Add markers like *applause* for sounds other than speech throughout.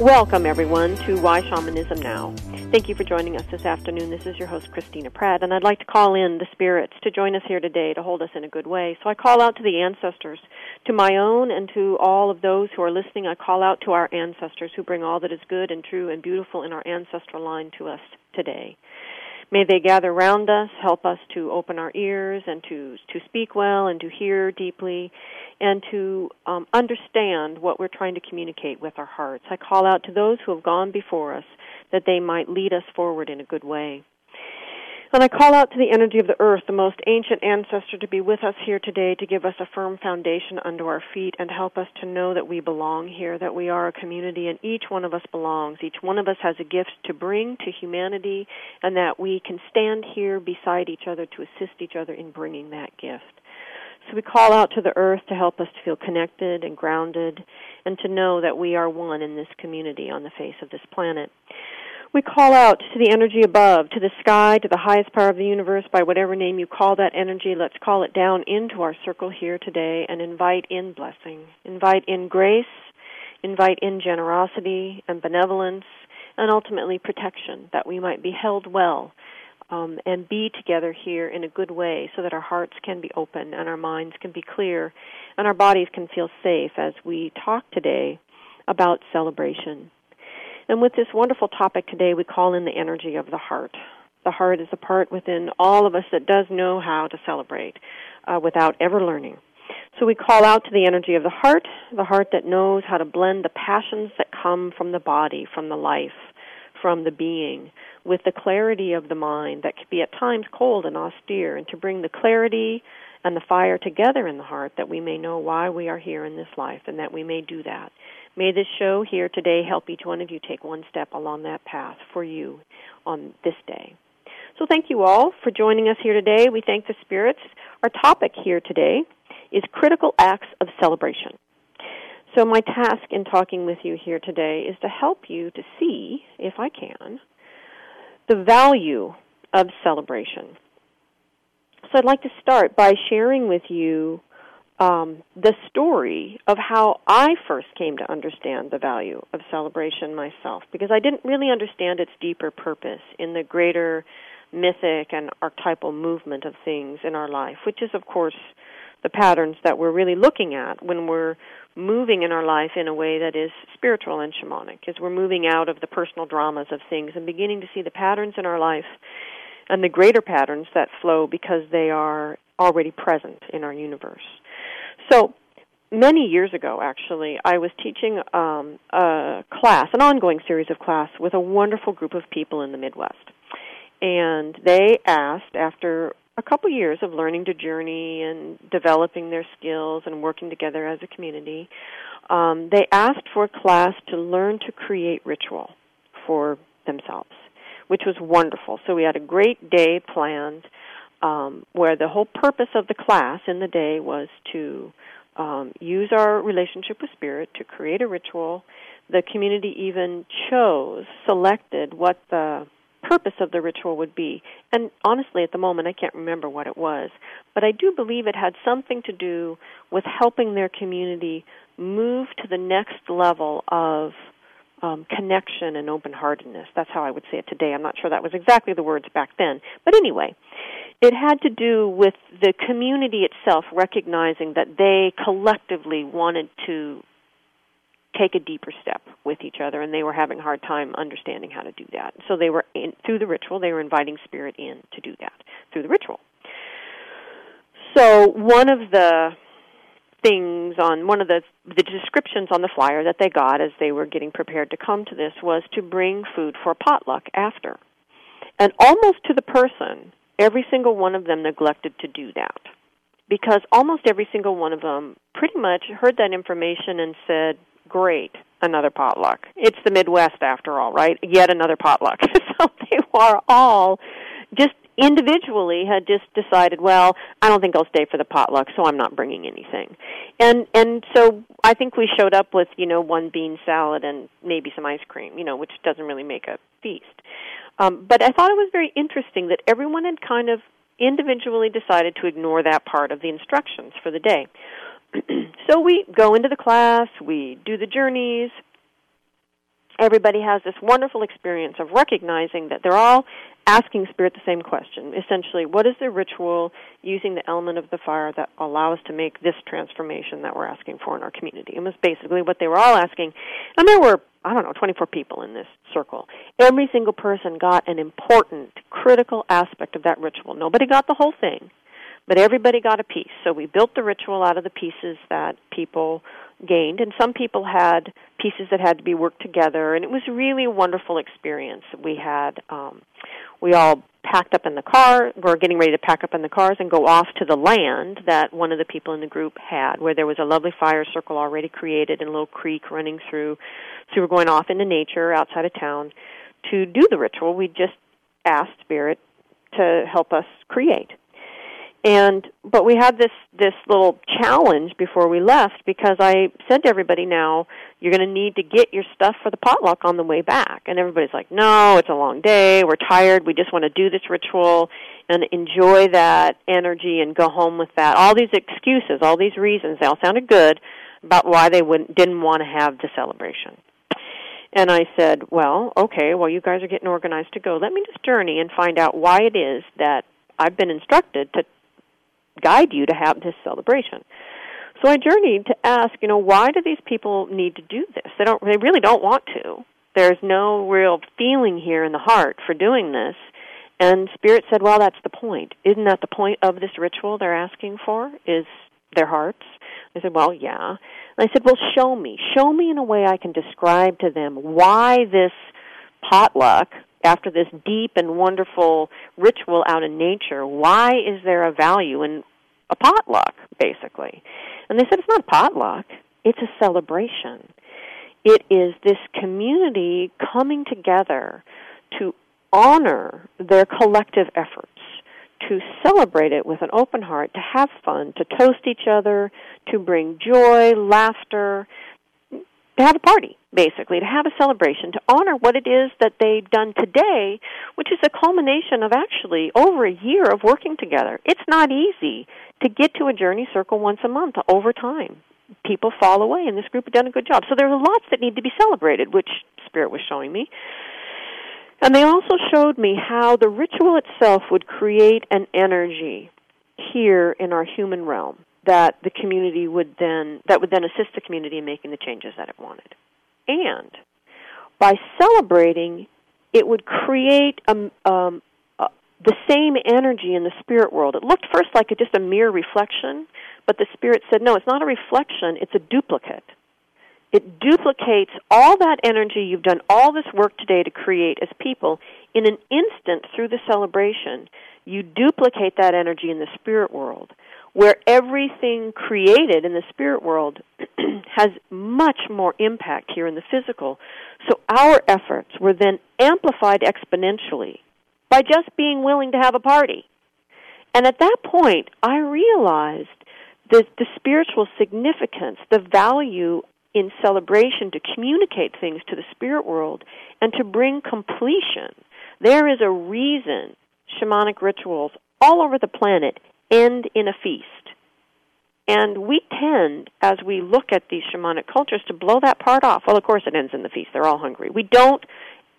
Welcome, everyone, to Why Shamanism Now. Thank you for joining us this afternoon. This is your host, Christina Pratt, and I'd like to call in the spirits to join us here today to hold us in a good way. So I call out to the ancestors, to my own and to all of those who are listening. I call out to our ancestors who bring all that is good and true and beautiful in our ancestral line to us today. May they gather round us, help us to open our ears and to to speak well and to hear deeply, and to um, understand what we're trying to communicate with our hearts. I call out to those who have gone before us that they might lead us forward in a good way. And I call out to the energy of the earth, the most ancient ancestor, to be with us here today, to give us a firm foundation under our feet and help us to know that we belong here, that we are a community, and each one of us belongs. Each one of us has a gift to bring to humanity, and that we can stand here beside each other to assist each other in bringing that gift. So we call out to the earth to help us to feel connected and grounded and to know that we are one in this community on the face of this planet. We call out to the energy above, to the sky, to the highest power of the universe, by whatever name you call that energy. Let's call it down into our circle here today and invite in blessing. Invite in grace, invite in generosity and benevolence, and ultimately protection, that we might be held well um, and be together here in a good way so that our hearts can be open and our minds can be clear and our bodies can feel safe as we talk today about celebration. And with this wonderful topic today, we call in the energy of the heart. The heart is a part within all of us that does know how to celebrate uh, without ever learning. So we call out to the energy of the heart, the heart that knows how to blend the passions that come from the body, from the life, from the being, with the clarity of the mind that can be at times cold and austere, and to bring the clarity and the fire together in the heart that we may know why we are here in this life and that we may do that. May this show here today help each one of you take one step along that path for you on this day. So thank you all for joining us here today. We thank the spirits. Our topic here today is critical acts of celebration. So my task in talking with you here today is to help you to see, if I can, the value of celebration. So I'd like to start by sharing with you um, the story of how I first came to understand the value of celebration myself, because I didn't really understand its deeper purpose in the greater mythic and archetypal movement of things in our life, which is, of course, the patterns that we're really looking at when we're moving in our life in a way that is spiritual and shamanic, as we're moving out of the personal dramas of things and beginning to see the patterns in our life and the greater patterns that flow because they are already present in our universe. So many years ago, actually, I was teaching um, a class, an ongoing series of class, with a wonderful group of people in the Midwest. And they asked, after a couple years of learning to journey and developing their skills and working together as a community, um, they asked for a class to learn to create ritual for themselves, which was wonderful. So we had a great day planned um, where the whole purpose of the class in the day was to um, use our relationship with spirit to create a ritual. The community even chose, selected what the purpose of the ritual would be. And honestly, at the moment, I can't remember what it was. But I do believe it had something to do with helping their community move to the next level of um, connection and open heartedness. That's how I would say it today. I'm not sure that was exactly the words back then. But anyway, it had to do with the community itself recognizing that they collectively wanted to take a deeper step with each other and they were having a hard time understanding how to do that. So they were in, through the ritual they were inviting spirit in to do that through the ritual. So one of the things on one of the the descriptions on the flyer that they got as they were getting prepared to come to this was to bring food for potluck after. And almost to the person, every single one of them neglected to do that. Because almost every single one of them pretty much heard that information and said, Great, another potluck. It's the Midwest after all, right? Yet another potluck. *laughs* so they were all just individually had just decided, well, I don't think I'll stay for the potluck, so I'm not bringing anything. And and so I think we showed up with, you know, one bean salad and maybe some ice cream, you know, which doesn't really make a feast. Um, but I thought it was very interesting that everyone had kind of individually decided to ignore that part of the instructions for the day. *clears throat* so we go into the class, we do the journeys, everybody has this wonderful experience of recognizing that they're all asking spirit the same question. Essentially what is the ritual using the element of the fire that allow us to make this transformation that we're asking for in our community? And was basically what they were all asking. And there were i don't know 24 people in this circle. Every single person got an important critical aspect of that ritual. Nobody got the whole thing but everybody got a piece. So we built the ritual out of the pieces that people gained. And some people had pieces that had to be worked together. And it was really a wonderful experience. We had um we all packed up in the car we're getting ready to pack up in the cars and go off to the land that one of the people in the group had where there was a lovely fire circle already created and a little creek running through so we were going off into nature outside of town to do the ritual. We just asked spirit to help us create and but we had this this little challenge before we left because I said to everybody now you're going to need to get your stuff for the potluck on the way back. And everybody's like no it's a long day. We're tired. We just want to do this ritual and enjoy that energy and go home with that. All these excuses all these reasons they all sounded good about why they wouldn't didn't want to have the celebration. And I said, well, okay, well, you guys are getting organized to go. Let me just journey and find out why it is that I've been instructed to guide you to have this celebration. So I journeyed to ask, you know, why do these people need to do this? They don't they really don't want to. There's no real feeling here in the heart for doing this. And spirit said, "Well, that's the point. Isn't that the point of this ritual they're asking for? Is their hearts?" I said, "Well, yeah." And I said, "Well, show me. Show me in a way I can describe to them why this potluck after this deep and wonderful ritual out in nature, why is there a value in a potluck, basically? And they said, it's not a potluck, it's a celebration. It is this community coming together to honor their collective efforts, to celebrate it with an open heart, to have fun, to toast each other, to bring joy, laughter, to have a party, basically, to have a celebration, to honor what it is that they've done today, which is a culmination of actually over a year of working together. It's not easy to get to a journey circle once a month over time. People fall away, and this group have done a good job. So there are lots that need to be celebrated, which Spirit was showing me. And they also showed me how the ritual itself would create an energy here in our human realm that the community would then that would then assist the community in making the changes that it wanted. And by celebrating, it would create a, um, uh, the same energy in the spirit world. It looked first like a, just a mere reflection, but the spirit said, no, it's not a reflection; it's a duplicate. It duplicates all that energy you've done all this work today to create as people in an instant through the celebration. You duplicate that energy in the spirit world where everything created in the spirit world *clears throat* has much more impact here in the physical. So our efforts were then amplified exponentially by just being willing to have a party. And at that point, I realized the, the spiritual significance, the value in celebration to communicate things to the spirit world and to bring completion. There is a reason shamanic rituals all over the planet end in a feast. And we tend, as we look at these shamanic cultures, to blow that part off. Well, of course it ends in the feast. They're all hungry. We don't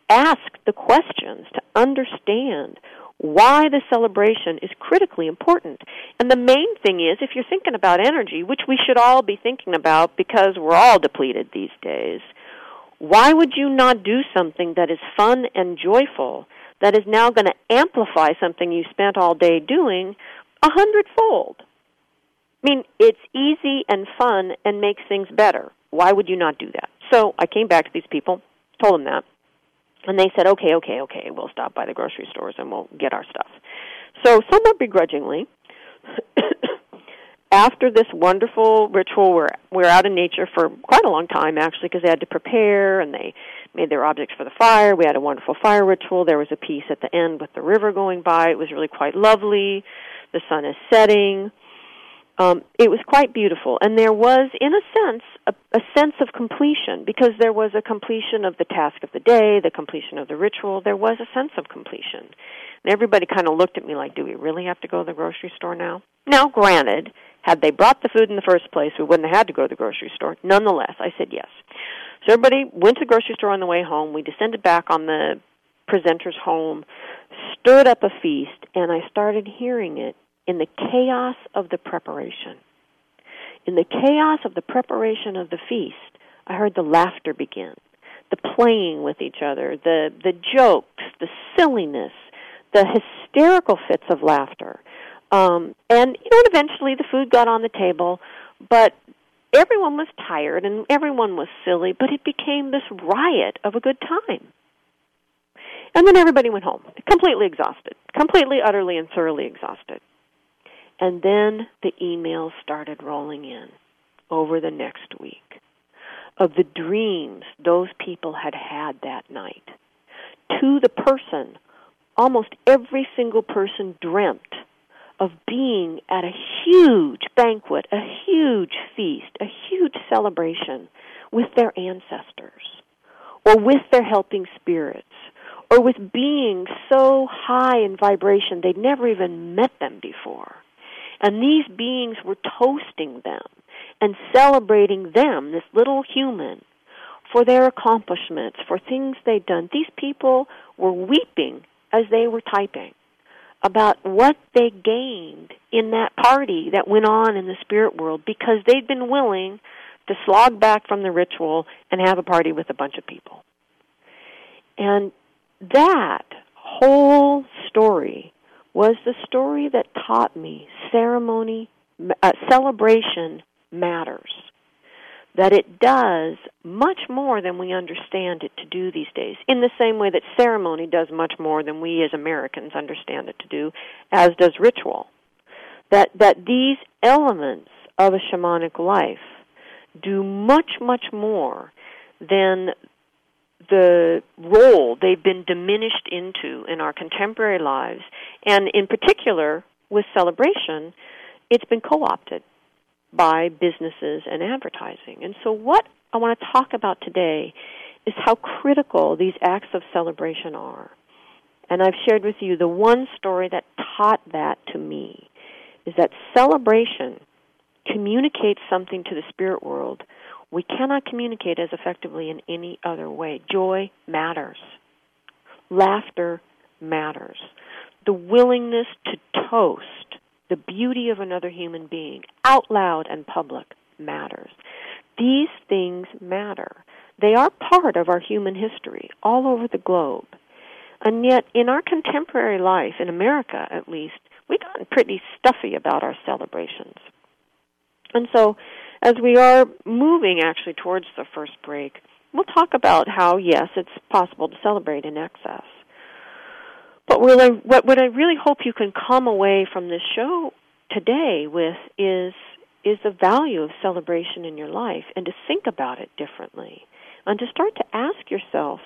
ask the questions to understand why the celebration is critically important. And the main thing is, if you're thinking about energy, which we should all be thinking about because we're all depleted these days, why would you not do something that is fun and joyful, that is now going to amplify something you spent all day doing a hundredfold. I mean, it's easy and fun and makes things better. Why would you not do that? So I came back to these people, told them that, and they said, okay, okay, okay, we'll stop by the grocery stores and we'll get our stuff. So somewhat begrudgingly, *coughs* after this wonderful ritual, we're we're out in nature for quite a long time actually, because they had to prepare and they made their objects for the fire. We had a wonderful fire ritual. There was a piece at the end with the river going by. It was really quite lovely. The sun is setting. Um, it was quite beautiful, and there was, in a sense, a, a sense of completion because there was a completion of the task of the day, the completion of the ritual. There was a sense of completion, and everybody kind of looked at me like, "Do we really have to go to the grocery store now?" Now, granted, had they brought the food in the first place, we wouldn't have had to go to the grocery store. Nonetheless, I said yes. So everybody went to the grocery store on the way home. We descended back on the presenter's home, stirred up a feast, and I started hearing it in the chaos of the preparation. In the chaos of the preparation of the feast, I heard the laughter begin, the playing with each other, the, the jokes, the silliness, the hysterical fits of laughter. Um, and you know, eventually the food got on the table, but everyone was tired and everyone was silly, but it became this riot of a good time. And then everybody went home, completely exhausted, completely, utterly, and thoroughly exhausted. And then the emails started rolling in over the next week of the dreams those people had had that night. To the person, almost every single person dreamt of being at a huge banquet, a huge feast, a huge celebration with their ancestors, or with their helping spirits, or with beings so high in vibration they'd never even met them before. And these beings were toasting them and celebrating them, this little human, for their accomplishments, for things they'd done. These people were weeping as they were typing about what they gained in that party that went on in the spirit world because they'd been willing to slog back from the ritual and have a party with a bunch of people. And that whole story was the story that taught me ceremony, uh, celebration matters that it does much more than we understand it to do these days, in the same way that ceremony does much more than we as Americans understand it to do, as does ritual. That, that these elements of a shamanic life do much, much more than the role they've been diminished into in our contemporary lives, and in particular with celebration, it's been co opted by businesses and advertising. And so, what I want to talk about today is how critical these acts of celebration are. And I've shared with you the one story that taught that to me is that celebration communicates something to the spirit world we cannot communicate as effectively in any other way. Joy matters. Laughter matters. The willingness to toast the beauty of another human being out loud and public matters. These things matter. They are part of our human history all over the globe. And yet, in our contemporary life, in America at least, we've gotten pretty stuffy about our celebrations. And so, as we are moving actually towards the first break, we'll talk about how, yes, it's possible to celebrate in excess. But what I, really hope you can come away from this show today with is is the value of celebration in your life and to think about it differently and to start to ask yourself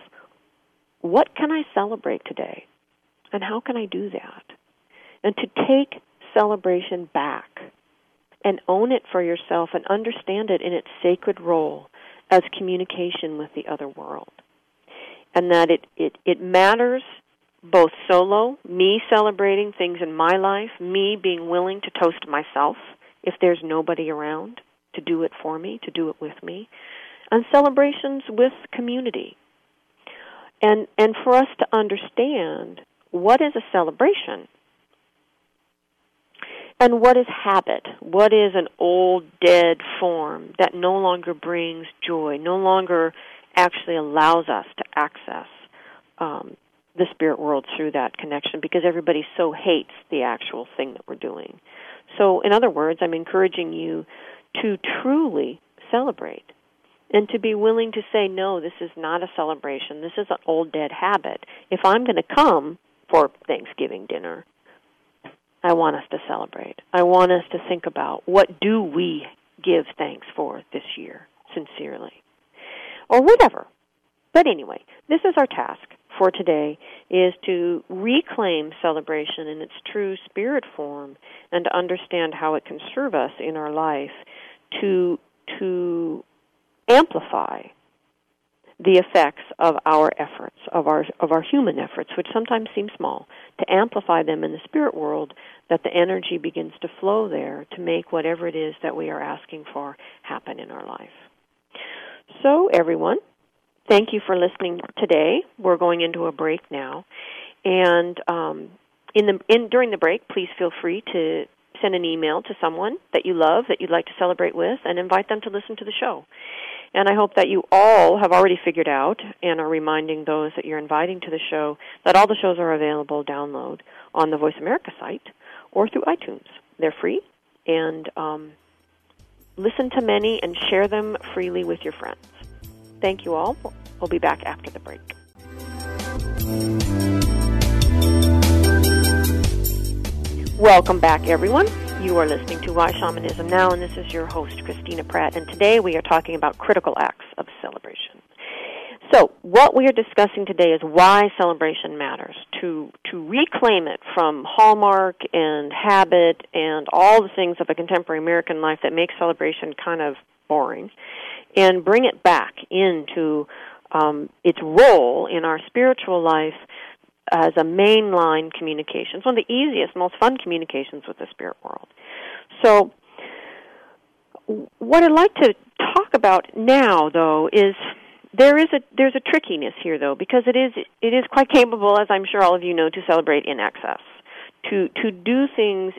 what can I celebrate today and how can I do that and to take celebration back and own it for yourself and understand it in its sacred role as communication with the other world and that it, it, it matters both solo, me celebrating things in my life, me being willing to toast myself if there's nobody around to do it for me, to do it with me, and celebrations with community. And and for us to understand what is a celebration and what is habit? What is an old dead form that no longer brings joy, no longer actually allows us to access um, the spirit world through that connection because everybody so hates the actual thing that we're doing. So, in other words, I'm encouraging you to truly celebrate and to be willing to say, no, this is not a celebration. This is an old dead habit. If I'm going to come for Thanksgiving dinner, I want us to celebrate. I want us to think about what do we give thanks for this year, sincerely, or whatever. But anyway, this is our task for today is to reclaim celebration in its true spirit form and to understand how it can serve us in our life to to amplify the effects of our efforts, of our of our human efforts, which sometimes seem small, to amplify them in the spirit world, that the energy begins to flow there to make whatever it is that we are asking for happen in our life. So, everyone, thank you for listening today. We're going into a break now, and um, in the in during the break, please feel free to send an email to someone that you love that you'd like to celebrate with, and invite them to listen to the show. And I hope that you all have already figured out and are reminding those that you're inviting to the show that all the shows are available download on the Voice America site or through iTunes. They're free, and um, listen to many and share them freely with your friends. Thank you all. We'll be back after the break. Welcome back, everyone. You are listening to Why Shamanism Now, and this is your host, Christina Pratt. And today we are talking about critical acts of celebration. So, what we are discussing today is why celebration matters. To to reclaim it from hallmark and habit and all the things of a contemporary American life that make celebration kind of boring, and bring it back into um, its role in our spiritual life as a mainline communication. It's one of the easiest, most fun communications with the spirit world. So, what I'd like to talk about now, though, is there is a there's a trickiness here, though, because it is it is quite capable, as I'm sure all of you know, to celebrate in excess, to to do things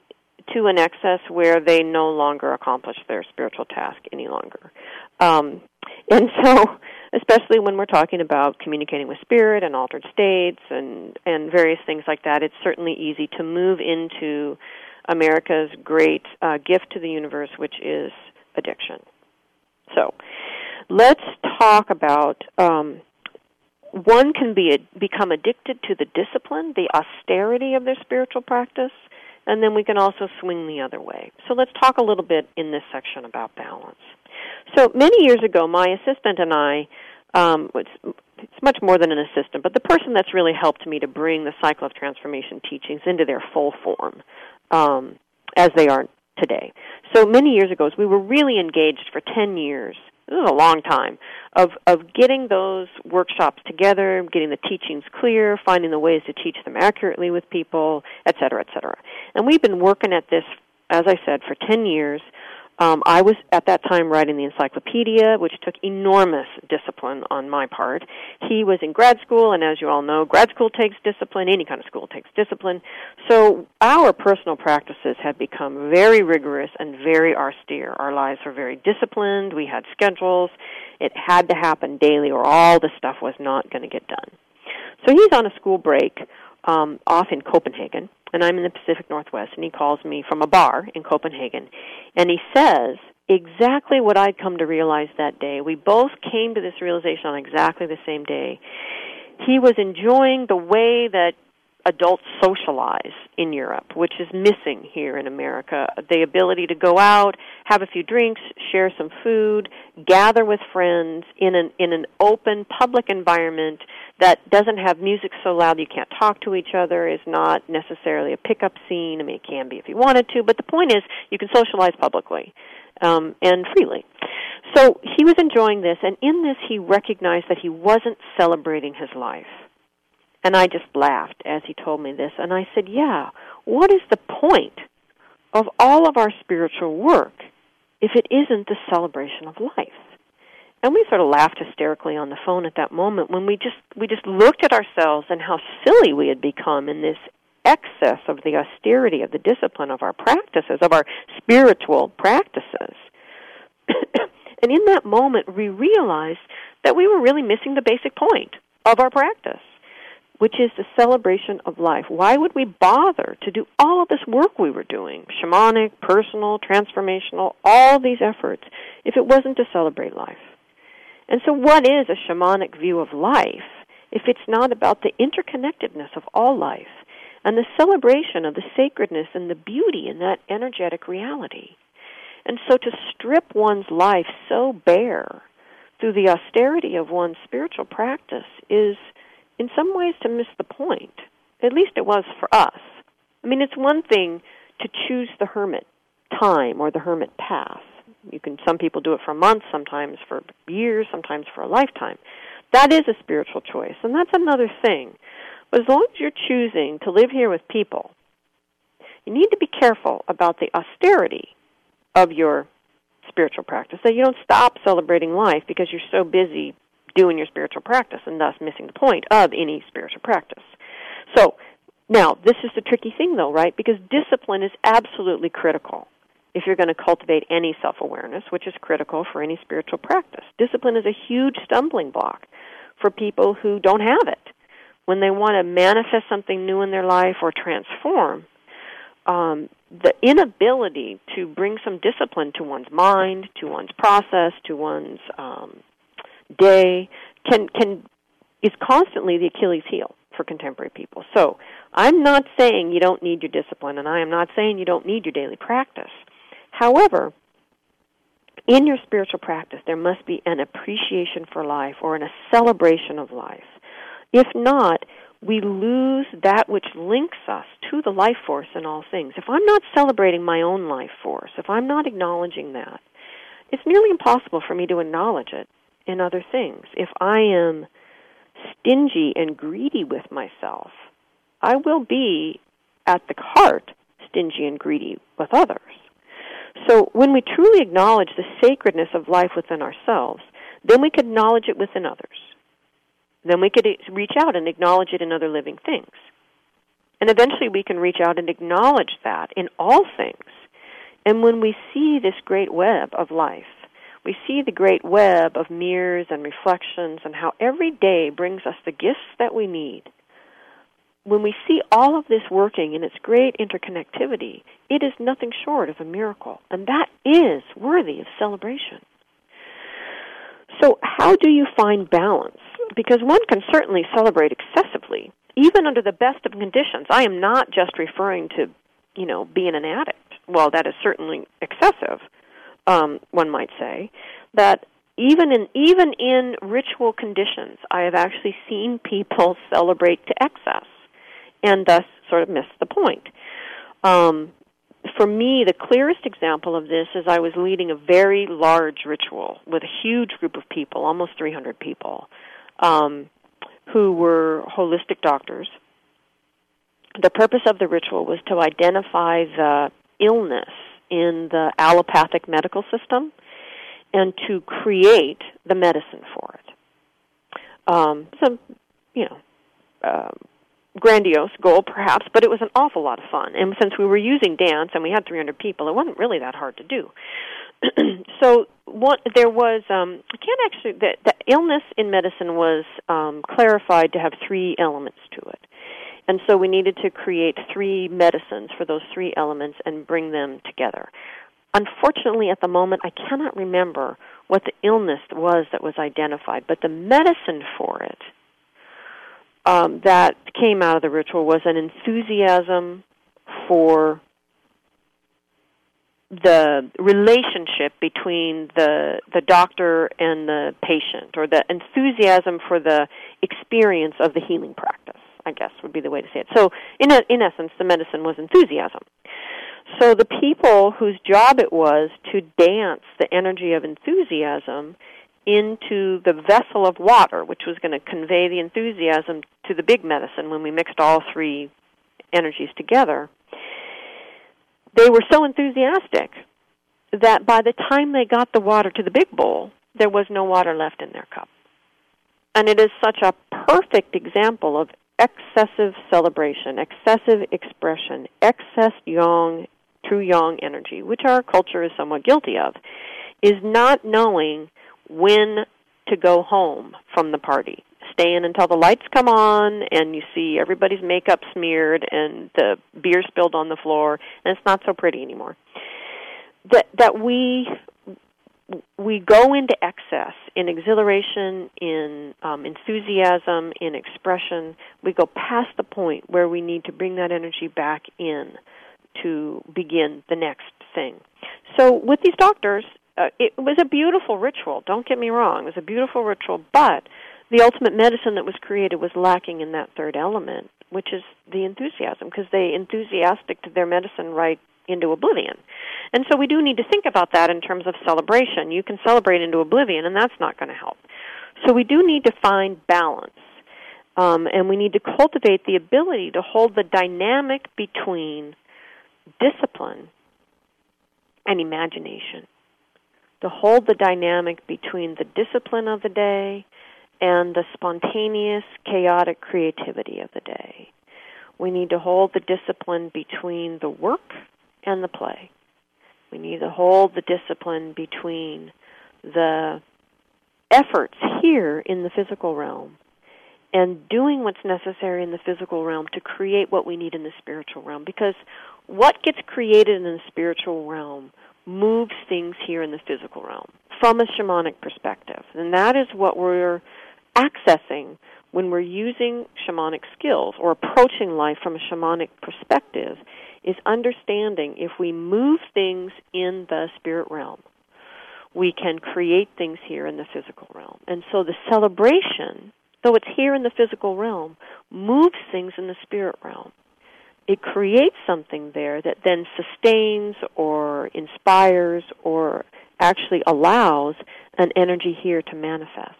to an excess where they no longer accomplish their spiritual task any longer. Um, and so especially when we're talking about communicating with spirit and altered states and and various things like that it's certainly easy to move into america's great uh, gift to the universe which is addiction. So let's talk about um, one can be become addicted to the discipline the austerity of their spiritual practice and then we can also swing the other way so let's talk a little bit in this section about balance so many years ago, my assistant and I, um, it's, it's much more than an assistant, but the person that's really helped me to bring the cycle of transformation teachings into their full form, um, as they are today. So many years ago, we were really engaged for 10 years. This is a long time of of getting those workshops together, getting the teachings clear, finding the ways to teach them accurately with people, et cetera, et cetera. And we've been working at this, as I said, for 10 years. Um, I was at that time writing the encyclopedia, which took enormous discipline on my part. He was in grad school, and as you all know, grad school takes discipline. Any kind of school takes discipline. So our personal practices had become very rigorous and very austere. Our lives were very disciplined. We had schedules. It had to happen daily, or all the stuff was not going to get done. So he's on a school break um, off in Copenhagen and I'm in the Pacific Northwest, and he calls me from a bar in Copenhagen, and he says exactly what I'd come to realize that day. We both came to this realization on exactly the same day. He was enjoying the way that adults socialize in Europe, which is missing here in America. The ability to go out, have a few drinks, share some food, gather with friends in an in an open public environment that doesn't have music so loud you can't talk to each other, is not necessarily a pickup scene. I mean, it can be if you wanted to, but the point is you can socialize publicly um, and freely. So he was enjoying this, and in this he recognized that he wasn't celebrating his life and I just laughed as he told me this. And I said, Yeah, what is the point of all of our spiritual work if it isn't the celebration of life? And we sort of laughed hysterically on the phone at that moment when we just we just looked at ourselves and how silly we had become in this excess of the austerity of the discipline of our practices, of our spiritual practices. *coughs* and in that moment we realized that we were really missing the basic point of our practice which is the celebration of life. Why would we bother to do all of this work we were doing, shamanic, personal, transformational, all these efforts, if it wasn't to celebrate life? And so, what is a shamanic view of life if it's not about the interconnectedness of all life and the celebration of the sacredness and the beauty in that energetic reality. And so to strip one's life so bare through the austerity of one's spiritual practice is, in some ways, to miss the point. At least it was for us. I mean, it's one thing to choose the hermit time or the hermit path. You can some people do it for months, sometimes for years, sometimes for a lifetime. That is a spiritual choice, and that's another thing. But as long as you're choosing to live here with people, you need to be careful about the austerity of your spiritual practice. That you don't stop celebrating life because you're so busy doing your spiritual practice and thus missing the point of any spiritual practice. So, now, this is the tricky thing though, right? Because discipline is absolutely critical if you're going to cultivate any self awareness, which is critical for any spiritual practice. Discipline is a huge stumbling block for people who don't have it. When they want to manifest something new in their life or transform, um, the inability to bring some discipline to one's mind, to one's process, to one's um, day, can can is constantly the Achilles heel for contemporary people. So I'm not saying you don't need your discipline, and I am not saying you don't need your daily practice. However, in your spiritual practice, there must be an appreciation for life or a celebration of life. If not, we lose that which links us to the life force in all things. If I'm not celebrating my own life force, if I'm not acknowledging that, it's nearly impossible for me to acknowledge it in other things. If I am stingy and greedy with myself, I will be at the heart stingy and greedy with others. So when we truly acknowledge the sacredness of life within ourselves, then we can acknowledge it within others. Then we could reach out and acknowledge it in other living things. And eventually we can reach out and acknowledge that in all things. And when we see this great web of life, we see the great web of mirrors and reflections and how every day brings us the gifts that we need. When we see all of this working in its great interconnectivity, it is nothing short of a miracle. And that is worthy of celebration. So, how do you find balance? Because one can certainly celebrate excessively, even under the best of conditions. I am not just referring to, you know, being an addict. Well, that is certainly excessive um, one might say, that even in even in ritual conditions, I have actually seen people *laughs* celebrate to excess, and thus sort of miss the point. Um, for me, the clearest example of this is I was leading a very large ritual with a huge group of people, almost 300 people, um, who were holistic doctors. The purpose of the ritual was to identify the illness in the allopathic medical system and to create the medicine for it. Um, some, you know, uh, grandiose goal perhaps, but it was an awful lot of fun. And since we were using dance and we had 300 people, it wasn't really that hard to do. *clears throat* so what there was um I can't actually the, the illness in medicine was um clarified to have three elements to it. And so we needed to create three medicines for those three elements and bring them together. Unfortunately, at the moment, I cannot remember what the illness was that was identified, but the medicine for it um, that came out of the ritual was an enthusiasm for the relationship between the the doctor and the patient or the enthusiasm for the experience of the healing practice I guess would be the way to say it. So, in a, in essence, the medicine was enthusiasm. So the people whose job it was to dance the energy of enthusiasm into the vessel of water, which was going to convey the enthusiasm to the big medicine when we mixed all three energies together, they were so enthusiastic that by the time they got the water to the big bowl, there was no water left in their cup. And it is such a perfect example of excessive celebration, excessive expression, excess yang, true yang energy, which our culture is somewhat guilty of, is not knowing when to go home from the party. Staying until the lights come on and you see everybody's makeup smeared and the beer spilled on the floor and it's not so pretty anymore. That that we we go into excess in exhilaration, in um, enthusiasm, in expression. We go past the point where we need to bring that energy back in to begin the next thing. So with these doctors, uh, it was a beautiful ritual. Don't get me wrong; it was a beautiful ritual, but the ultimate medicine that was created was lacking in that third element, which is the enthusiasm, because they enthusiastic to their medicine right into oblivion. And so we do need to think about that in terms of celebration. You can celebrate into oblivion, and that's not going to help. So we do need to find balance. Um, and we need to cultivate the ability to hold the dynamic between discipline and imagination. To hold the dynamic between the discipline of the day and the spontaneous, chaotic creativity of the day. We need to hold the discipline between the work and the play. We need to hold the discipline between the efforts here in the physical realm and doing what's necessary in the physical realm to create what we need in the spiritual realm. Because what gets created in the spiritual realm moves things here in the physical realm from a shamanic perspective. And that is what we're accessing when we're using shamanic skills or approaching life from a shamanic perspective is understanding if we move things in the spirit realm, we can create things here in the physical realm. And so the celebration, though it's here in the physical realm, moves things in the spirit realm. It creates something there that then sustains or inspires or actually allows an energy here to manifest.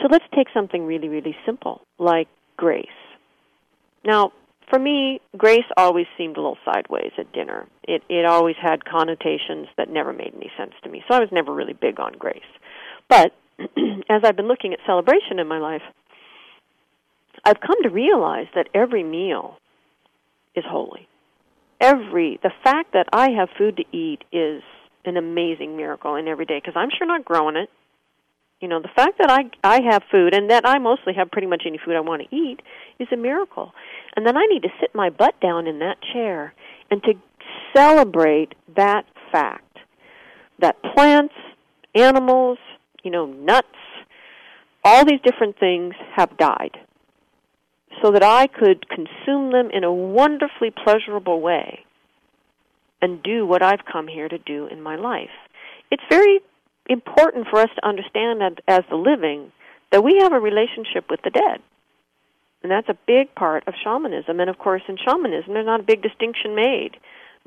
So let's take something really, really simple, like grace. Now, for me, grace always seemed a little sideways at dinner. It it always had connotations that never made any sense to me. So I was never really big on grace. But *clears throat* as I've been looking at celebration in my life, I've come to realize that every meal is holy. Every the fact that I have food to eat is an amazing miracle in every day because I'm sure not growing it. You know, the fact that I I have food and that I mostly have pretty much any food I want to eat is a miracle. And then I need to sit my butt down in that chair and to celebrate that fact that plants, animals, you know, nuts, all these different things have died so that I could consume them in a wonderfully pleasurable way and do what I've come here to do in my life. It's very important for us to understand that as the living that we have a relationship with the dead. And that's a big part of shamanism. And of course, in shamanism, there's not a big distinction made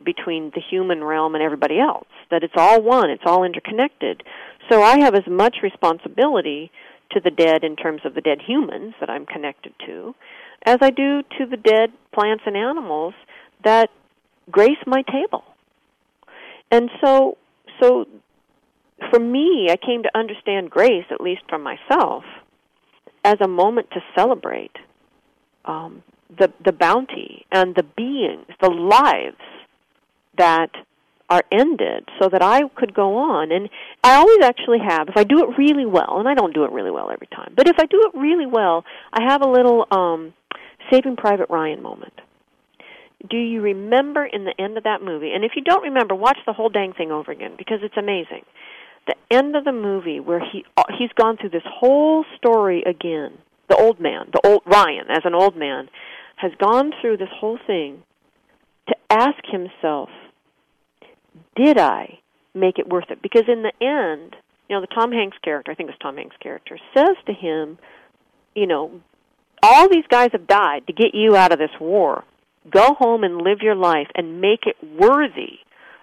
between the human realm and everybody else, that it's all one, it's all interconnected. So I have as much responsibility to the dead in terms of the dead humans that I'm connected to as I do to the dead plants and animals that grace my table. And so so for me, I came to understand grace, at least for myself, as a moment to celebrate um, the the bounty and the beings, the lives that are ended, so that I could go on. And I always actually have, if I do it really well, and I don't do it really well every time, but if I do it really well, I have a little um, Saving Private Ryan moment. Do you remember in the end of that movie? And if you don't remember, watch the whole dang thing over again because it's amazing the end of the movie where he uh, he's gone through this whole story again. The old man, the old Ryan as an old man has gone through this whole thing to ask himself, did I make it worth it? Because in the end, you know, the Tom Hanks character, I think it's Tom Hanks character, says to him, you know, all these guys have died to get you out of this war. Go home and live your life and make it worthy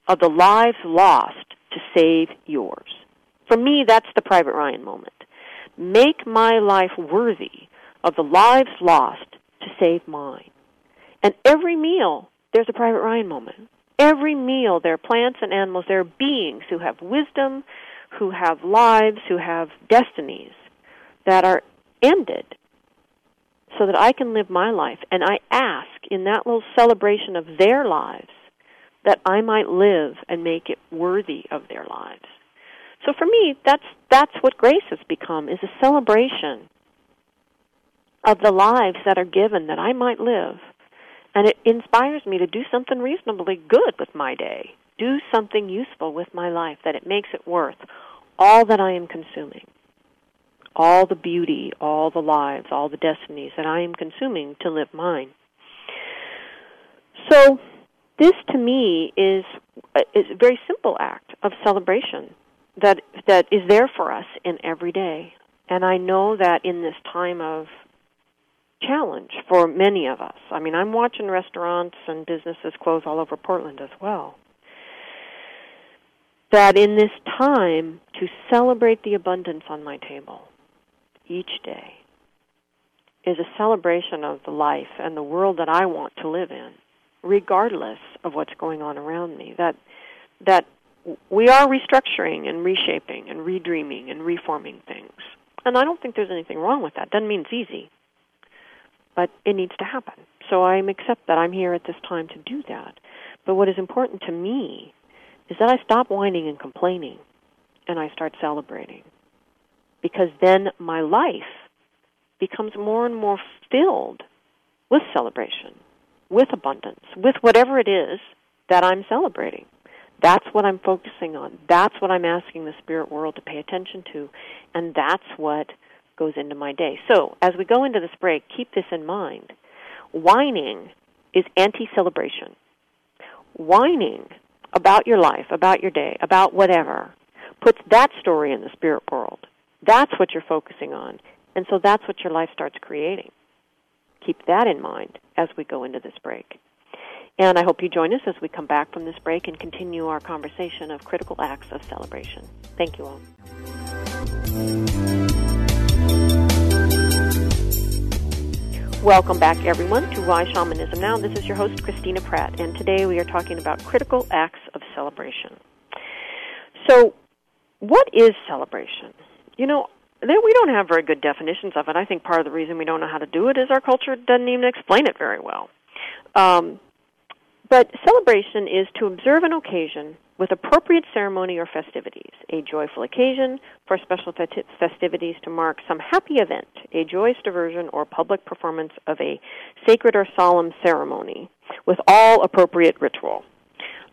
of the lives lost to save yours. For me, that's the Private Ryan moment. Make my life worthy of the lives lost to save mine. And every meal, there's a Private Ryan moment. Every meal, there are plants and animals, there are beings who have wisdom, who have lives, who have destinies that are ended so that I can live my life. And I ask in that little celebration of their lives that I might live and make it worthy of their lives. So for me, that's that's what grace has become is a celebration of the lives that are given that I might live. And it inspires me to do something reasonably good with my day. do something useful with my life, that it makes it worth all that I am consuming, all the beauty, all the lives, all the destinies that I am consuming to live mine. So, this to me is, uh, is a very simple act of celebration that that is there for us in every day. And I know that in this time of challenge for many of us. I mean, I'm watching restaurants and businesses close all over Portland as well. That in this time to celebrate the abundance on my table each day is a celebration of the life and the world that I want to live in, regardless of what's going on around me. That that we are restructuring and reshaping and redreaming and reforming things. And I don't think there's anything wrong with that. Doesn't mean it's easy but it needs to happen. So I accept that I'm here at this time to do that. But what is important to me is that I stop whining and complaining and I start celebrating. Because then my life becomes more and more filled with celebration, with abundance, with whatever it is that I'm celebrating. That's what I'm focusing on. That's what I'm asking the spirit world to pay attention to. And that's what goes into my day. So, as we go into this break, keep this in mind. Whining is anti celebration. Whining about your life, about your day, about whatever, puts that story in the spirit world. That's what you're focusing on. And so that's what your life starts creating. Keep that in mind as we go into this break. And I hope you join us as we come back from this break and continue our conversation of critical acts of celebration. Thank you all. Welcome back, everyone, to Why Shamanism Now. This is your host, Christina Pratt, and today we are talking about critical acts of celebration. So, what is celebration? You know, we don't have very good definitions of it. I think part of the reason we don't know how to do it is our culture doesn't even explain it very well. Um, but celebration is to observe an occasion with appropriate ceremony or festivities, a joyful occasion for special festivities to mark some happy event, a joyous diversion or public performance of a sacred or solemn ceremony with all appropriate ritual,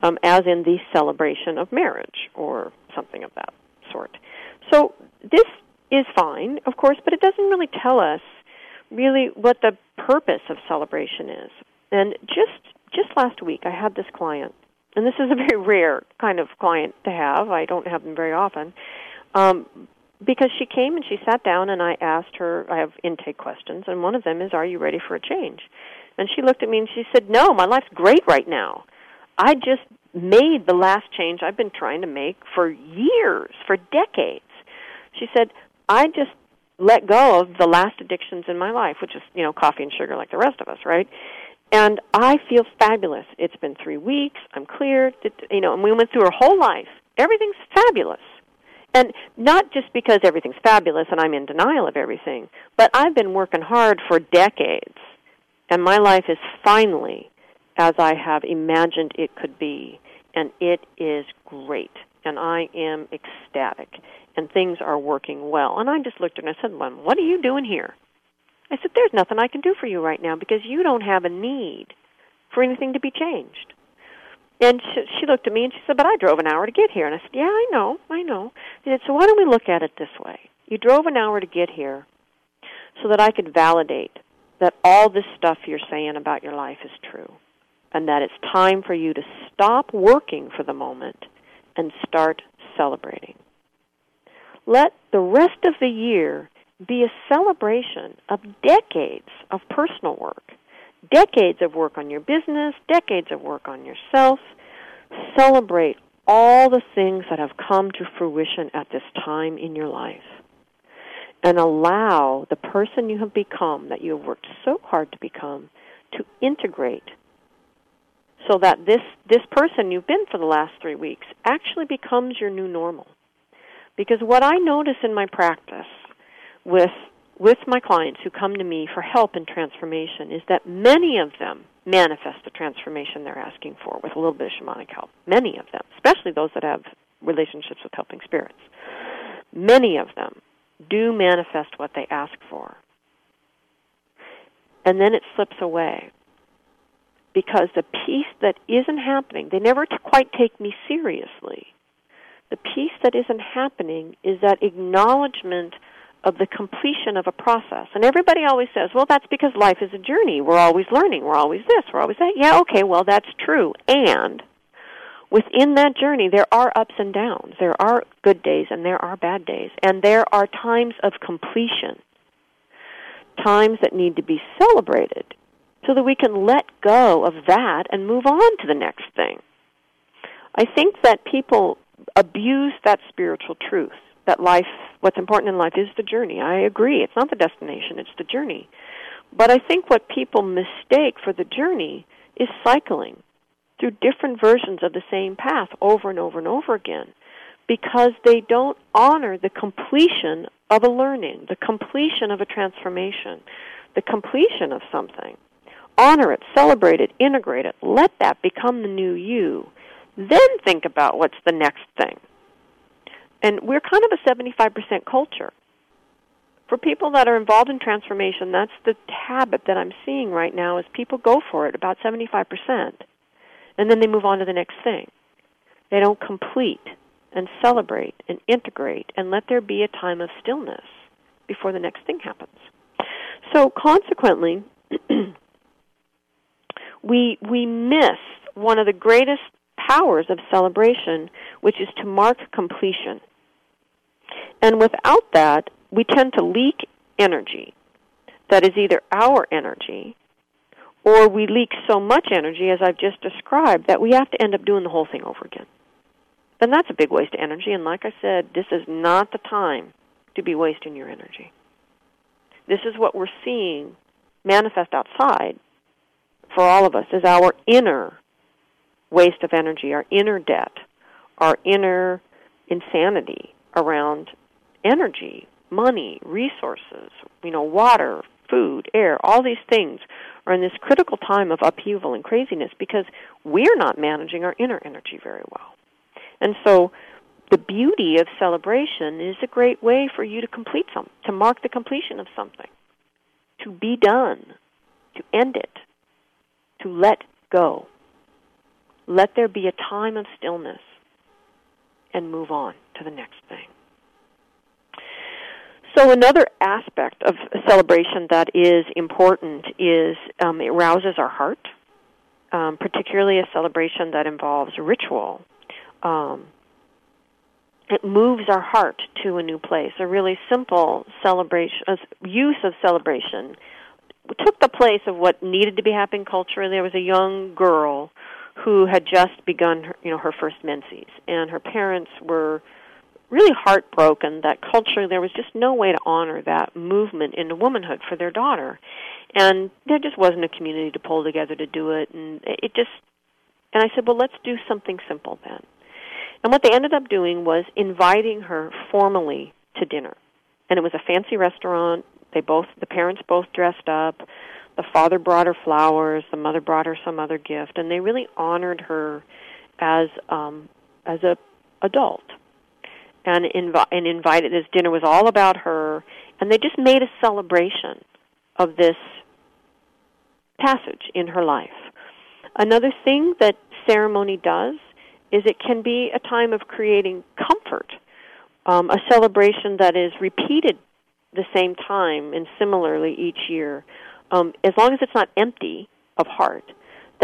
um, as in the celebration of marriage or something of that sort. So this is fine, of course, but it doesn't really tell us really what the purpose of celebration is. And just just last week I had this client and this is a *laughs* very rare kind of client to have. I don't have them very often. Um, because she came and she sat down and I asked her, I have intake questions, and one of them is, Are you ready for a change? And she looked at me and she said, No, my life's great right now. I just made the last change I've been trying to make for years, for decades. She said, I just let go of the last addictions in my life, which is, you know, coffee and sugar like the rest of us, right? And I feel fabulous. It's been three weeks. I'm clear. You know, and we went through her whole life. Everything's fabulous. And not just because everything's fabulous and I'm in denial of everything, but I've been working hard for decades. And my life is finally as I have imagined it could be. And it is great. And I am ecstatic. And things are working well. And I just looked at her and I said, well, what are you doing here? I said, There's nothing I can do for you right now because you don't have a need for anything to be changed. And she, she looked at me and she said, But I drove an hour to get here. And I said, Yeah, I know, I know. She said, So why don't we look at it this way? You drove an hour to get here so that I could validate that all this stuff you're saying about your life is true and that it's time for you to stop working for the moment and start celebrating. Let the rest of the year be a celebration of decades of personal work, decades of work on your business, decades of work on yourself. Celebrate all the things that have come to fruition at this time in your life. And allow the person you have become, that you have worked so hard to become, to integrate so that this, this person you've been for the last three weeks actually becomes your new normal. Because what I notice in my practice with with my clients who come to me for help in transformation is that many of them manifest the transformation they're asking for with a little bit of shamanic help. Many of them, especially those that have relationships with helping spirits. Many of them do manifest what they ask for. And then it slips away. Because the piece that isn't happening, they never t- quite take me seriously. The piece that isn't happening is that acknowledgement of the completion of a process. And everybody always says, well, that's because life is a journey. We're always learning. We're always this. We're always that. Yeah, okay, well, that's true. And within that journey, there are ups and downs. There are good days and there are bad days. And there are times of completion, times that need to be celebrated so that we can let go of that and move on to the next thing. I think that people abuse that spiritual truth that life, what's important in life is the journey. I agree. It's not the destination, it's the journey. But I think what people mistake for the journey is cycling through different versions of the same path over and over and over again because they don't honor the completion of a learning, the completion of a transformation, the completion of something. Honor it, celebrate it, integrate it, let that become the new you. Then think about what's the next thing. And we're kind of a 75% culture. For people that are involved in transformation, that's the habit that I'm seeing right now is people go for it about 75% and then they move on to the next thing. They don't complete and celebrate and integrate and let there be a time of stillness before the next thing happens. So consequently, *clears throat* we we miss one of the greatest powers of celebration, which is to mark completion. And without that, we tend to leak energy that is either our energy or we leak so much energy, as I've just described, that we have to end up doing the whole thing over again. And that's a big waste of energy. And like I said, this is not the time to be wasting your energy. This is what we're seeing manifest outside for all of us is our inner waste of energy, our inner debt, our inner insanity around energy, money, resources, you know, water, food, air, all these things are in this critical time of upheaval and craziness because we're not managing our inner energy very well. And so the beauty of celebration is a great way for you to complete something, to mark the completion of something, to be done, to end it, to let go. Let there be a time of stillness and move on to the next thing. So another aspect of celebration that is important is um, it rouses our heart, um, particularly a celebration that involves ritual. Um, it moves our heart to a new place. A really simple celebration, uh, use of celebration, took the place of what needed to be happening culturally. There was a young girl who had just begun, her, you know, her first menses, and her parents were really heartbroken that culturally there was just no way to honor that movement into womanhood for their daughter. And there just wasn't a community to pull together to do it and it just and I said, "Well, let's do something simple then." And what they ended up doing was inviting her formally to dinner. And it was a fancy restaurant. They both the parents both dressed up. The father brought her flowers, the mother brought her some other gift, and they really honored her as um as a adult and invi- and invited. This dinner was all about her, and they just made a celebration of this passage in her life. Another thing that ceremony does is it can be a time of creating comfort, um, a celebration that is repeated the same time and similarly each year. Um, as long as it's not empty of heart,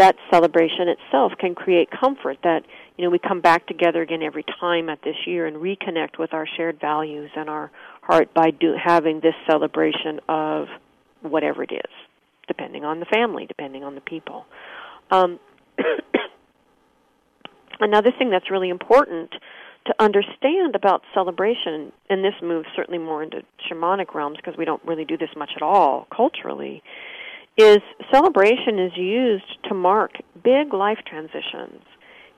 that celebration itself can create comfort that you know we come back together again every time at this year and reconnect with our shared values and our heart by do, having this celebration of whatever it is depending on the family depending on the people um, *coughs* another thing that's really important to understand about celebration and this moves certainly more into shamanic realms because we don't really do this much at all culturally is celebration is used to mark big life transitions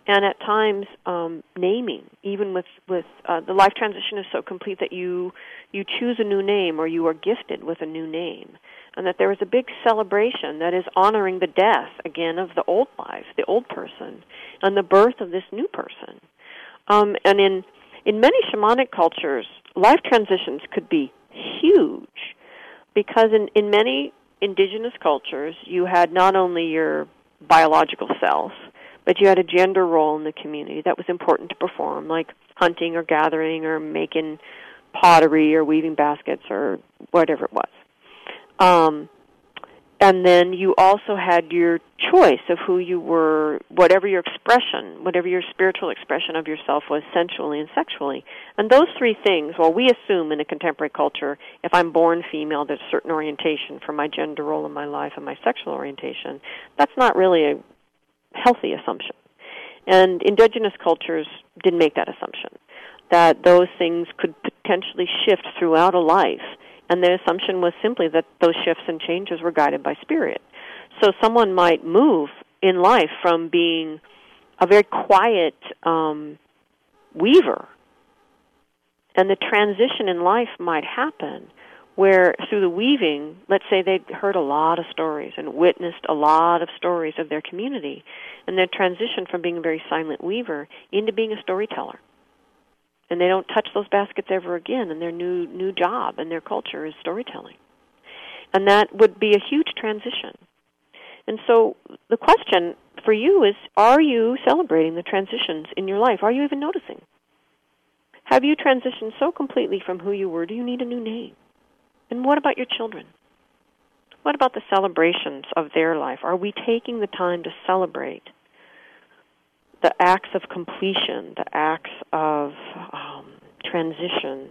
and at times um, naming even with with uh, the life transition is so complete that you you choose a new name or you are gifted with a new name and that there is a big celebration that is honoring the death again of the old life the old person and the birth of this new person um, and in in many shamanic cultures life transitions could be huge because in in many indigenous cultures, you had not only your biological cells, but you had a gender role in the community that was important to perform, like hunting or gathering or making pottery or weaving baskets or whatever it was. Um, and then you also had your choice of who you were, whatever your expression, whatever your spiritual expression of yourself was sensually and sexually. And those three things, well, we assume in a contemporary culture, if I'm born female, there's a certain orientation for my gender role in my life and my sexual orientation. That's not really a healthy assumption. And indigenous cultures didn't make that assumption, that those things could potentially shift throughout a life and the assumption was simply that those shifts and changes were guided by spirit. So someone might move in life from being a very quiet um, weaver, and the transition in life might happen where through the weaving, let's say they'd heard a lot of stories and witnessed a lot of stories of their community, and they transition from being a very silent weaver into being a storyteller and they don't touch those baskets ever again and their new new job and their culture is storytelling. And that would be a huge transition. And so the question for you is are you celebrating the transitions in your life? Are you even noticing? Have you transitioned so completely from who you were? Do you need a new name? And what about your children? What about the celebrations of their life? Are we taking the time to celebrate the acts of completion, the acts of um, transition,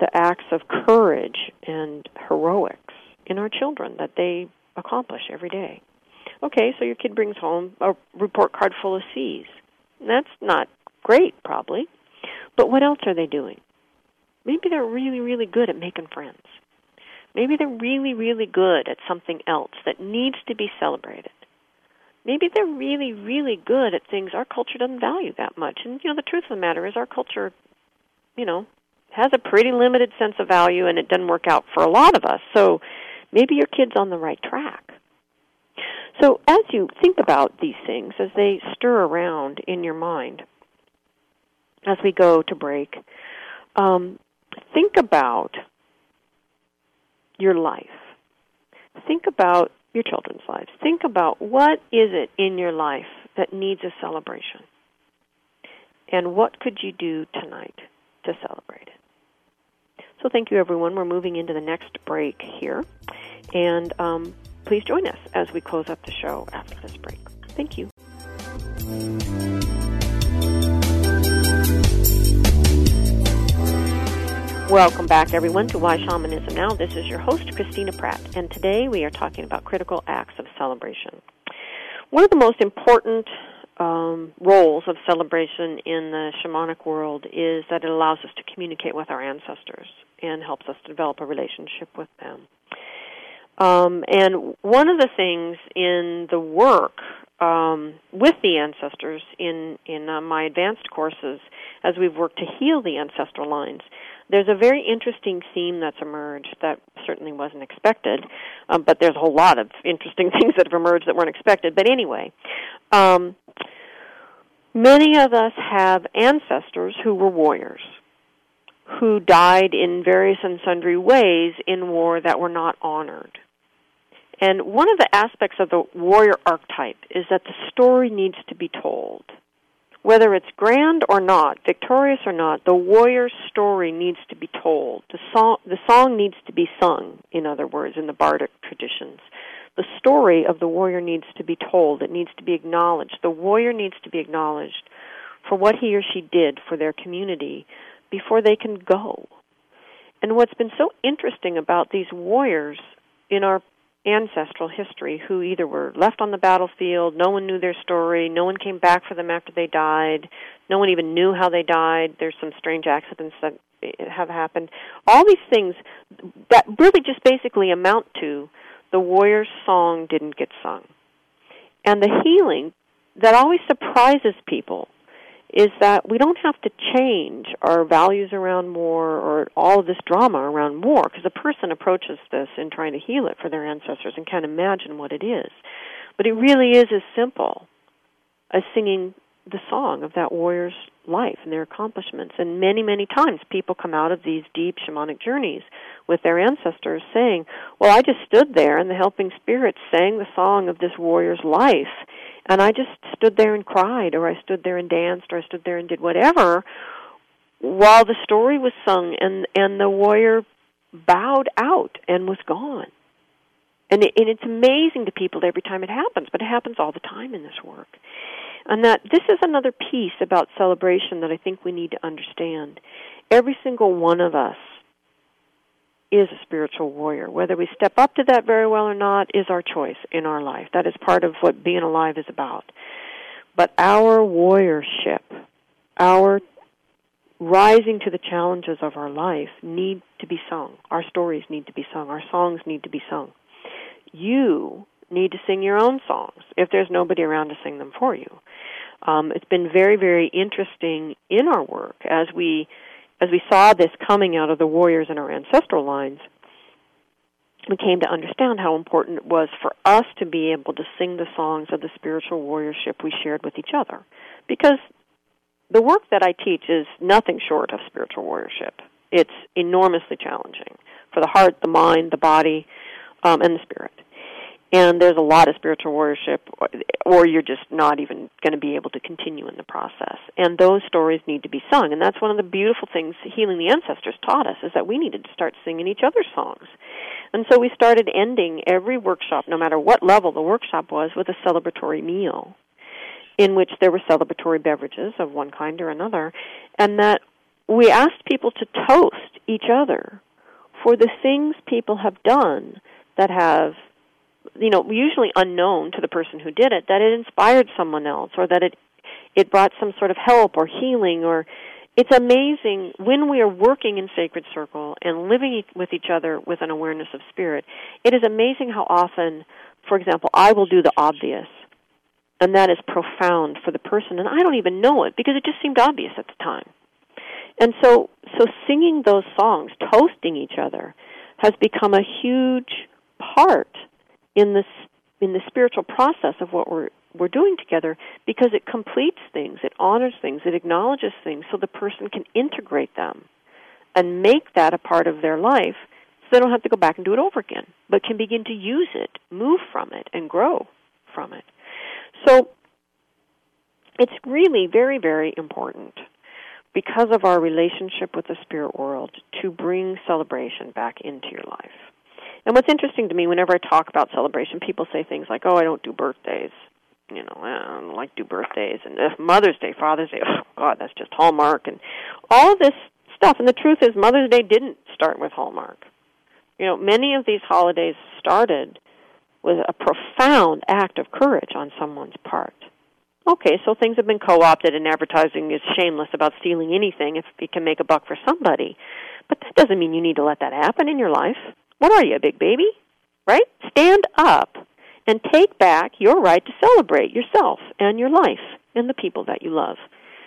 the acts of courage and heroics in our children that they accomplish every day. Okay, so your kid brings home a report card full of C's. That's not great, probably. But what else are they doing? Maybe they're really, really good at making friends. Maybe they're really, really good at something else that needs to be celebrated maybe they're really, really good at things our culture doesn't value that much. And you know, the truth of the matter is, our culture, you know, has a pretty limited sense of value, and it doesn't work out for a lot of us. So maybe your kid's on the right track. So as you think about these things, as they stir around in your mind, as we go to break, um, think about your life. Think about your children's lives. Think about what is it in your life that needs a celebration? And what could you do tonight to celebrate it? So thank you, everyone. We're moving into the next break here. And um, please join us as we close up the show after this break. Thank you. Welcome back, everyone, to Why Shamanism Now. This is your host, Christina Pratt, and today we are talking about critical acts of celebration. One of the most important um, roles of celebration in the shamanic world is that it allows us to communicate with our ancestors and helps us to develop a relationship with them. Um, and one of the things in the work um, with the ancestors in in uh, my advanced courses, as we've worked to heal the ancestral lines, there's a very interesting theme that's emerged that certainly wasn't expected, um, but there's a whole lot of interesting *laughs* things that have emerged that weren't expected. But anyway, um, many of us have ancestors who were warriors, who died in various and sundry ways in war that were not honored. And one of the aspects of the warrior archetype is that the story needs to be told whether it's grand or not, victorious or not, the warrior's story needs to be told. The song, the song needs to be sung, in other words, in the bardic traditions. The story of the warrior needs to be told. It needs to be acknowledged. The warrior needs to be acknowledged for what he or she did for their community before they can go. And what's been so interesting about these warriors in our ancestral history who either were left on the battlefield, no one knew their story, no one came back for them after they died, no one even knew how they died. There's some strange accidents that have happened. All these things that really just basically amount to the warrior's song didn't get sung. And the healing that always surprises people is that we don't have to change our values around war or all of this drama around war because a person approaches this in trying to heal it for their ancestors and can't imagine what it is. But it really is as simple as singing the song of that warrior's life and their accomplishments. And many, many times people come out of these deep shamanic journeys with their ancestors saying, Well, I just stood there and the helping spirits sang the song of this warrior's life. And I just stood there and cried, or I stood there and danced, or I stood there and did whatever while the story was sung and, and the warrior bowed out and was gone. And, it, and it's amazing to people every time it happens, but it happens all the time in this work. And that this is another piece about celebration that I think we need to understand. Every single one of us is a spiritual warrior. Whether we step up to that very well or not is our choice in our life. That is part of what being alive is about. But our warriorship, our rising to the challenges of our life need to be sung. Our stories need to be sung. Our songs need to be sung. You need to sing your own songs if there's nobody around to sing them for you. Um, it's been very, very interesting in our work as we as we saw this coming out of the warriors in our ancestral lines. We came to understand how important it was for us to be able to sing the songs of the spiritual warriorship we shared with each other, because the work that I teach is nothing short of spiritual warriorship. It's enormously challenging for the heart, the mind, the body, um, and the spirit. And there's a lot of spiritual warriorship, or you're just not even going to be able to continue in the process. And those stories need to be sung. And that's one of the beautiful things Healing the Ancestors taught us, is that we needed to start singing each other's songs. And so we started ending every workshop, no matter what level the workshop was, with a celebratory meal in which there were celebratory beverages of one kind or another, and that we asked people to toast each other for the things people have done that have you know usually unknown to the person who did it that it inspired someone else or that it it brought some sort of help or healing or it's amazing when we are working in sacred circle and living with each other with an awareness of spirit it is amazing how often for example i will do the obvious and that is profound for the person and I don't even know it because it just seemed obvious at the time. And so so singing those songs, toasting each other has become a huge part in this in the spiritual process of what we're we're doing together because it completes things, it honors things, it acknowledges things so the person can integrate them and make that a part of their life so they don't have to go back and do it over again, but can begin to use it, move from it, and grow from it. So it's really very, very important because of our relationship with the spirit world to bring celebration back into your life. And what's interesting to me, whenever I talk about celebration, people say things like, "Oh, I don't do birthdays." You know, I don't like do birthdays and uh, Mother's Day, Father's Day. Oh God, that's just Hallmark and all this stuff. And the truth is, Mother's Day didn't start with Hallmark. You know, many of these holidays started was a profound act of courage on someone's part. Okay, so things have been co-opted and advertising is shameless about stealing anything if it can make a buck for somebody. But that doesn't mean you need to let that happen in your life. What are you, a big baby? Right? Stand up and take back your right to celebrate yourself and your life and the people that you love.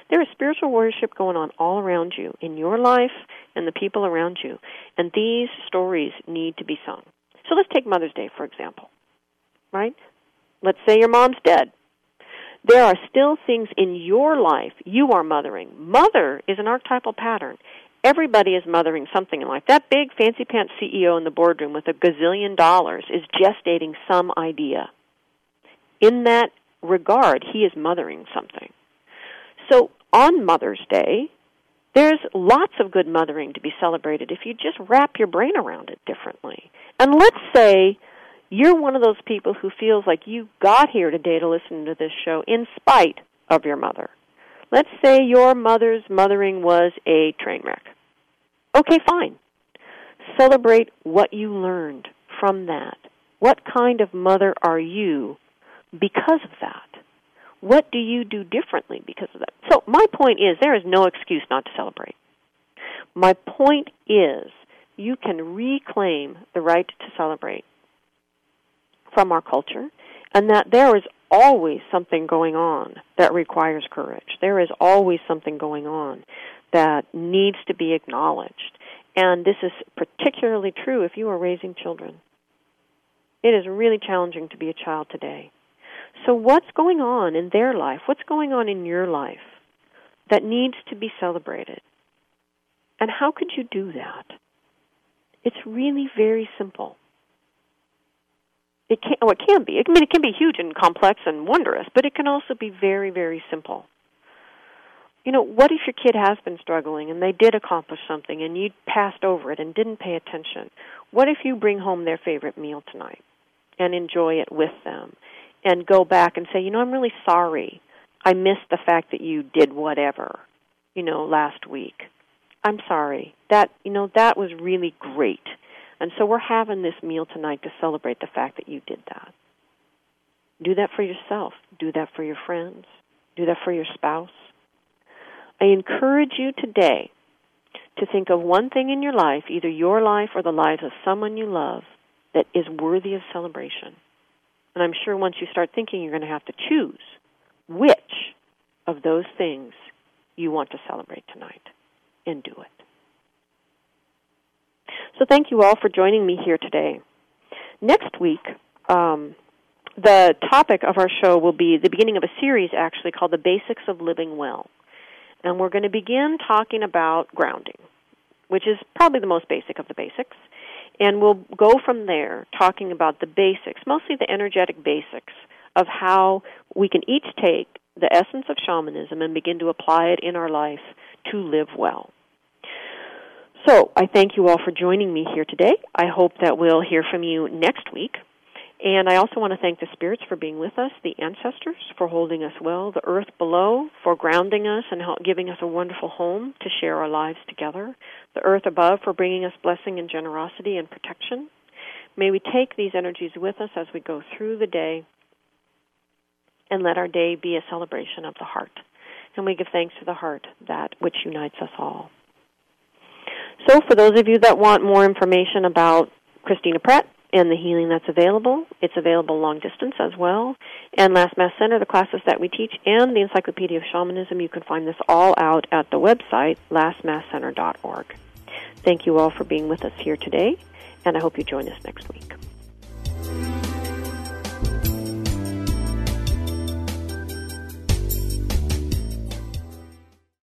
There is spiritual worship going on all around you, in your life and the people around you. And these stories need to be sung. So let's take Mother's Day, for example right? Let's say your mom's dead. There are still things in your life you are mothering. Mother is an archetypal pattern. Everybody is mothering something in life. That big fancy pants CEO in the boardroom with a gazillion dollars is gestating some idea. In that regard, he is mothering something. So on Mother's Day, there's lots of good mothering to be celebrated if you just wrap your brain around it differently. And let's say you're one of those people who feels like you got here today to listen to this show in spite of your mother. Let's say your mother's mothering was a train wreck. Okay, fine. Celebrate what you learned from that. What kind of mother are you because of that? What do you do differently because of that? So, my point is there is no excuse not to celebrate. My point is you can reclaim the right to celebrate from our culture, and that there is always something going on that requires courage. There is always something going on that needs to be acknowledged. And this is particularly true if you are raising children. It is really challenging to be a child today. So, what's going on in their life? What's going on in your life that needs to be celebrated? And how could you do that? It's really very simple. It can it can be. I mean, it can be huge and complex and wondrous, but it can also be very, very simple. You know, what if your kid has been struggling and they did accomplish something and you passed over it and didn't pay attention? What if you bring home their favorite meal tonight and enjoy it with them and go back and say, you know, I'm really sorry. I missed the fact that you did whatever, you know, last week. I'm sorry. That, you know, that was really great. And so we're having this meal tonight to celebrate the fact that you did that. Do that for yourself. Do that for your friends. Do that for your spouse. I encourage you today to think of one thing in your life, either your life or the lives of someone you love, that is worthy of celebration. And I'm sure once you start thinking, you're going to have to choose which of those things you want to celebrate tonight and do it. So thank you all for joining me here today. Next week, um, the topic of our show will be the beginning of a series actually called The Basics of Living Well. And we're going to begin talking about grounding, which is probably the most basic of the basics. And we'll go from there talking about the basics, mostly the energetic basics of how we can each take the essence of shamanism and begin to apply it in our life to live well. So I thank you all for joining me here today. I hope that we'll hear from you next week. And I also want to thank the spirits for being with us, the ancestors for holding us well, the earth below for grounding us and giving us a wonderful home to share our lives together, the earth above for bringing us blessing and generosity and protection. May we take these energies with us as we go through the day and let our day be a celebration of the heart. And we give thanks to the heart, that which unites us all. So, for those of you that want more information about Christina Pratt and the healing that's available, it's available long distance as well. And Last Mask Center, the classes that we teach, and the Encyclopedia of Shamanism, you can find this all out at the website lastmaskcenter.org. Thank you all for being with us here today, and I hope you join us next week.